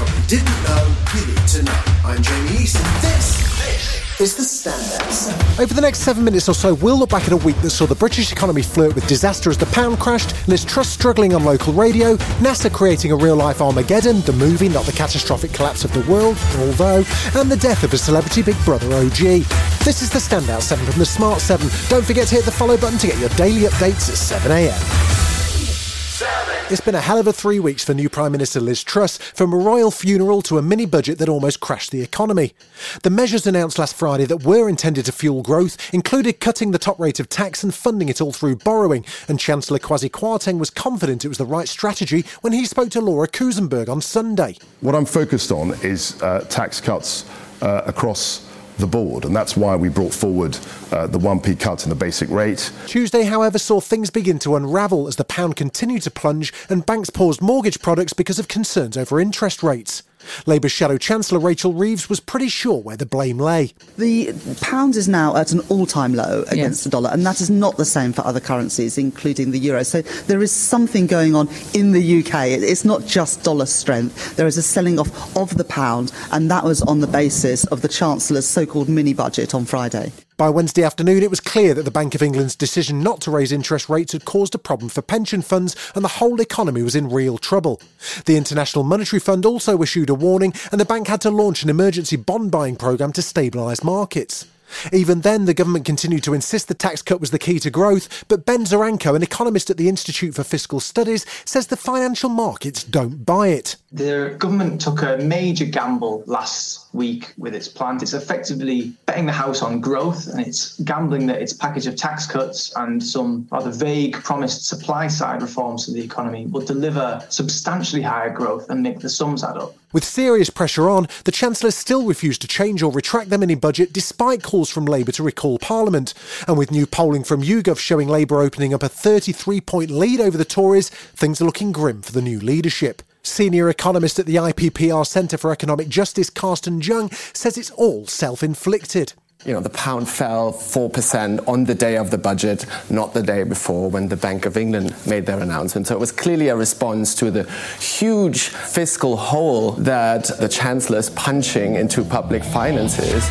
probably didn't know you need to know. I'm Jamie East, and this, is the Over the next seven minutes or so, we'll look back at a week that saw the British economy flirt with disaster as the pound crashed, Liz Truss struggling on local radio, NASA creating a real life Armageddon, the movie, not the catastrophic collapse of the world, although, and the death of a celebrity Big Brother OG. This is the Standout 7 from the Smart 7. Don't forget to hit the follow button to get your daily updates at 7am. It's been a hell of a three weeks for new Prime Minister Liz Truss, from a royal funeral to a mini budget that almost crashed the economy. The measures announced last Friday that were intended to fuel growth included cutting the top rate of tax and funding it all through borrowing, and Chancellor Kwasi Kwarteng was confident it was the right strategy when he spoke to Laura Kuenssberg on Sunday. What I'm focused on is uh, tax cuts uh, across the board, and that's why we brought forward uh, the 1p cut in the basic rate. Tuesday, however, saw things begin to unravel as the pound continued to plunge and banks paused mortgage products because of concerns over interest rates. Labour's Shadow Chancellor Rachel Reeves was pretty sure where the blame lay. The pound is now at an all time low against the dollar, and that is not the same for other currencies, including the euro. So there is something going on in the UK. It's not just dollar strength. There is a selling off of the pound, and that was on the basis of the Chancellor's so called mini budget on Friday. By Wednesday afternoon, it was clear that the Bank of England's decision not to raise interest rates had caused a problem for pension funds and the whole economy was in real trouble. The International Monetary Fund also issued a warning and the bank had to launch an emergency bond buying programme to stabilise markets. Even then, the government continued to insist the tax cut was the key to growth, but Ben Zaranko, an economist at the Institute for Fiscal Studies, says the financial markets don't buy it. The government took a major gamble last week with its plan. It's effectively betting the house on growth and it's gambling that its package of tax cuts and some rather vague promised supply side reforms to the economy will deliver substantially higher growth and make the sums add up. With serious pressure on, the Chancellor still refused to change or retract the mini budget despite calls from Labour to recall Parliament. And with new polling from YouGov showing Labour opening up a 33 point lead over the Tories, things are looking grim for the new leadership. Senior economist at the IPPR Centre for Economic Justice, Carsten Jung, says it's all self inflicted. You know, the pound fell 4% on the day of the budget, not the day before when the Bank of England made their announcement. So it was clearly a response to the huge fiscal hole that the Chancellor is punching into public finances.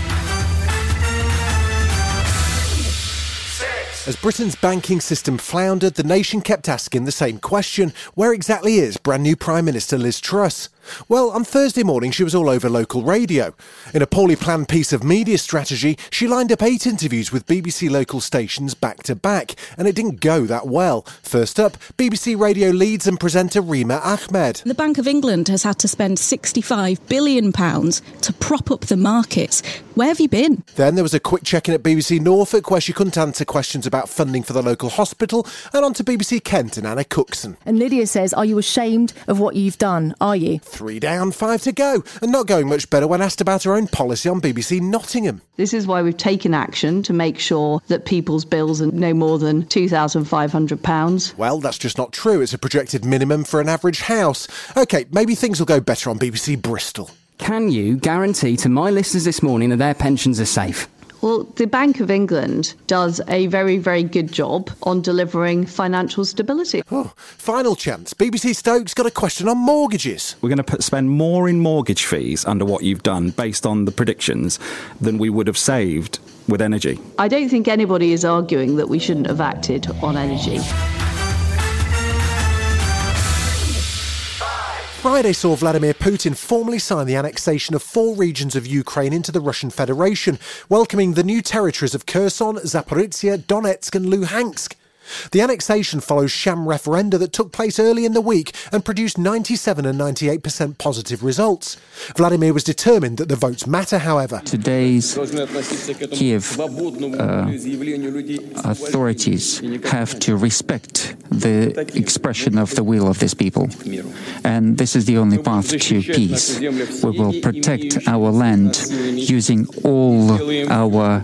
As Britain's banking system floundered, the nation kept asking the same question where exactly is brand new Prime Minister Liz Truss? Well, on Thursday morning, she was all over local radio. In a poorly planned piece of media strategy, she lined up eight interviews with BBC local stations back to back, and it didn't go that well. First up, BBC Radio Leeds and presenter Rima Ahmed. The Bank of England has had to spend £65 billion to prop up the markets. Where have you been? Then there was a quick check in at BBC Norfolk where she couldn't answer questions about funding for the local hospital, and on to BBC Kent and Anna Cookson. And Lydia says, Are you ashamed of what you've done? Are you? Three down, five to go, and not going much better when asked about her own policy on BBC Nottingham. This is why we've taken action to make sure that people's bills are no more than £2,500. Well, that's just not true. It's a projected minimum for an average house. OK, maybe things will go better on BBC Bristol. Can you guarantee to my listeners this morning that their pensions are safe? Well, the Bank of England does a very, very good job on delivering financial stability. Oh, final chance. BBC Stoke's got a question on mortgages. We're going to put, spend more in mortgage fees under what you've done based on the predictions than we would have saved with energy. I don't think anybody is arguing that we shouldn't have acted on energy. Friday saw Vladimir Putin formally sign the annexation of four regions of Ukraine into the Russian Federation, welcoming the new territories of Kherson, Zaporizhia, Donetsk, and Luhansk. The annexation follows sham referenda that took place early in the week and produced 97 and 98% positive results. Vladimir was determined that the votes matter, however. Today's Kiev uh, authorities have to respect the expression of the will of these people. And this is the only path to peace. We will protect our land using all our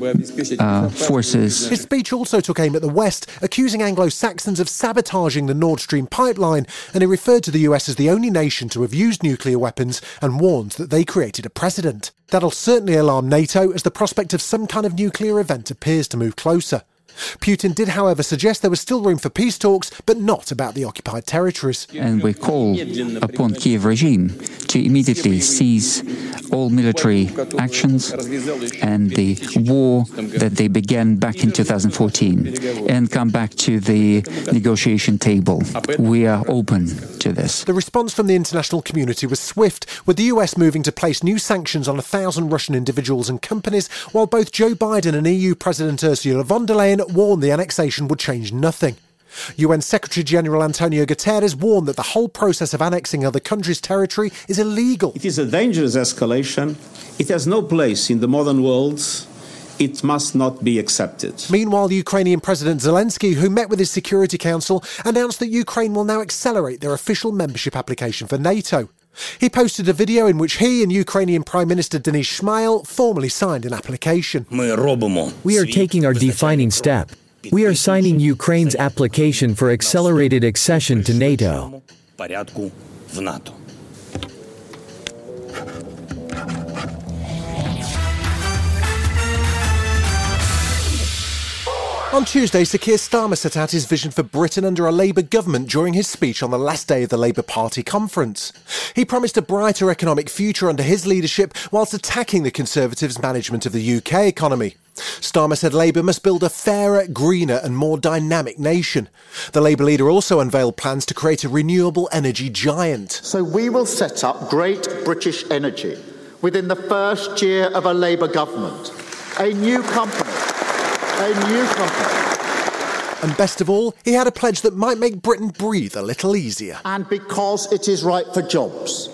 uh, forces. His speech also took aim at the West, accusing Anglo Saxons of sabotaging the Nord Stream pipeline, and he referred to the US as the only nation to have used nuclear weapons and warned that they created a precedent. That'll certainly alarm NATO as the prospect of some kind of nuclear event appears to move closer. Putin did, however, suggest there was still room for peace talks, but not about the occupied territories. And we call upon Kiev regime to immediately cease all military actions and the war that they began back in 2014 and come back to the negotiation table. We are open to this. The response from the international community was swift, with the US moving to place new sanctions on a thousand Russian individuals and companies, while both Joe Biden and EU President Ursula von der Leyen warned the annexation would change nothing. UN Secretary General Antonio Guterres warned that the whole process of annexing other countries' territory is illegal. It is a dangerous escalation. It has no place in the modern world. It must not be accepted. Meanwhile, Ukrainian President Zelensky, who met with his Security Council, announced that Ukraine will now accelerate their official membership application for NATO. He posted a video in which he and Ukrainian Prime Minister Denis Shmyhal formally signed an application. We are taking our defining step. We are signing Ukraine's application for accelerated accession to NATO. On Tuesday, Sir Keir Starmer set out his vision for Britain under a Labour government during his speech on the last day of the Labour Party conference. He promised a brighter economic future under his leadership whilst attacking the Conservatives' management of the UK economy. Starmer said Labour must build a fairer, greener, and more dynamic nation. The Labour leader also unveiled plans to create a renewable energy giant. So we will set up Great British Energy within the first year of a Labour government. A new company. A new company. And best of all, he had a pledge that might make Britain breathe a little easier. And because it is right for jobs,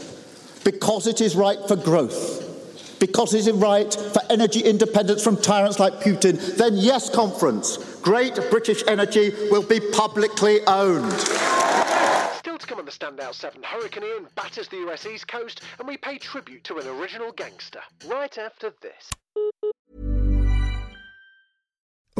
because it is right for growth, because it is right for energy independence from tyrants like Putin, then yes, conference, Great British Energy will be publicly owned. Still to come on the Standout 7, Hurricane Ian batters the US East Coast, and we pay tribute to an original gangster. Right after this.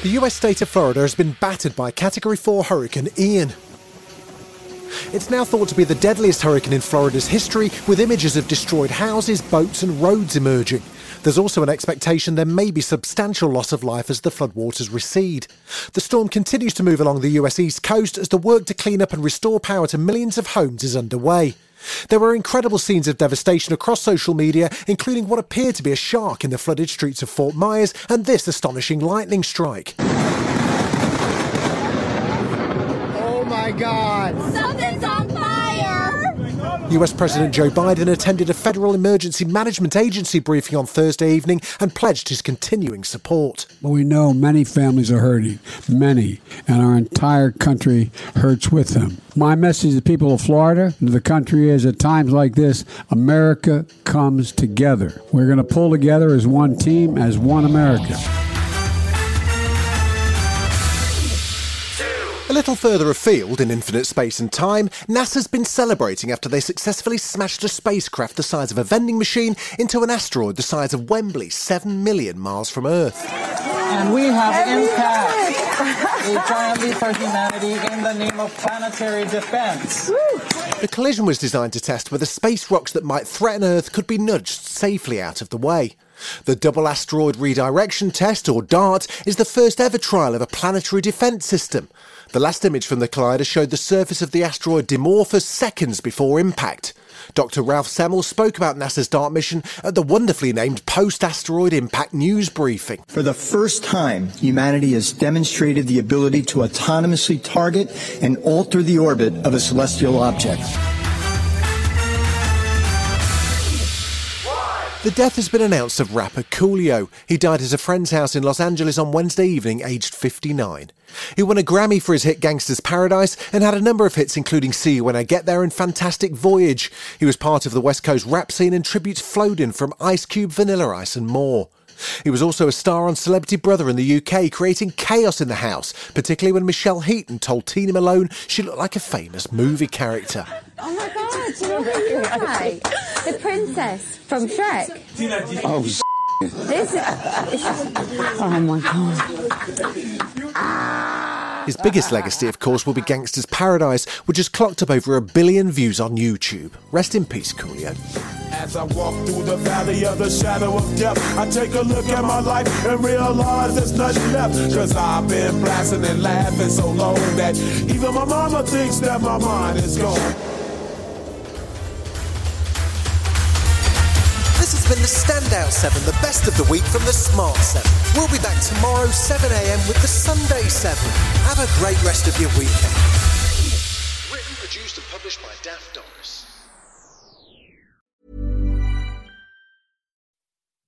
The US state of Florida has been battered by Category 4 Hurricane Ian. It's now thought to be the deadliest hurricane in Florida's history, with images of destroyed houses, boats, and roads emerging. There's also an expectation there may be substantial loss of life as the floodwaters recede. The storm continues to move along the US East Coast as the work to clean up and restore power to millions of homes is underway. There were incredible scenes of devastation across social media, including what appeared to be a shark in the flooded streets of Fort Myers and this astonishing lightning strike. Oh my god! Something's on fire! US President Joe Biden attended a Federal Emergency Management Agency briefing on Thursday evening and pledged his continuing support. But we know many families are hurting, many, and our entire country hurts with them. My message to the people of Florida and to the country is at times like this, America comes together. We're going to pull together as one team, as one America. A little further afield in infinite space and time, NASA's been celebrating after they successfully smashed a spacecraft the size of a vending machine into an asteroid the size of Wembley, 7 million miles from Earth. And we have impact. a giant leap for humanity in the name of planetary defense. The collision was designed to test whether space rocks that might threaten Earth could be nudged safely out of the way. The Double Asteroid Redirection Test, or DART, is the first ever trial of a planetary defence system. The last image from the collider showed the surface of the asteroid Dimorphos seconds before impact. Dr. Ralph Semmel spoke about NASA's DART mission at the wonderfully named Post Asteroid Impact News Briefing. For the first time, humanity has demonstrated the ability to autonomously target and alter the orbit of a celestial object. The death has been announced of rapper Coolio. He died at a friend's house in Los Angeles on Wednesday evening, aged 59. He won a Grammy for his hit Gangsta's Paradise and had a number of hits including See You When I Get There and Fantastic Voyage. He was part of the West Coast rap scene and tributes flowed in from Ice Cube, Vanilla Ice and more. He was also a star on Celebrity Brother in the UK, creating chaos in the house, particularly when Michelle Heaton told Tina Malone she looked like a famous movie character. Oh my god, you know who look like? The princess from Shrek. Oh, This is, oh my god. His biggest legacy, of course, will be Gangster's Paradise, which has clocked up over a billion views on YouTube. Rest in peace, Coolio. As I walk through the valley of the shadow of death, I take a look at my life and realize there's nothing left. Cause I've been blasting and laughing so long that even my mama thinks that my mind is gone. This has been the Standout 7, the best of the week from the Smart 7. We'll be back tomorrow, 7am, with the Sunday 7. Have a great rest of your weekend. Written, produced, and published by Daft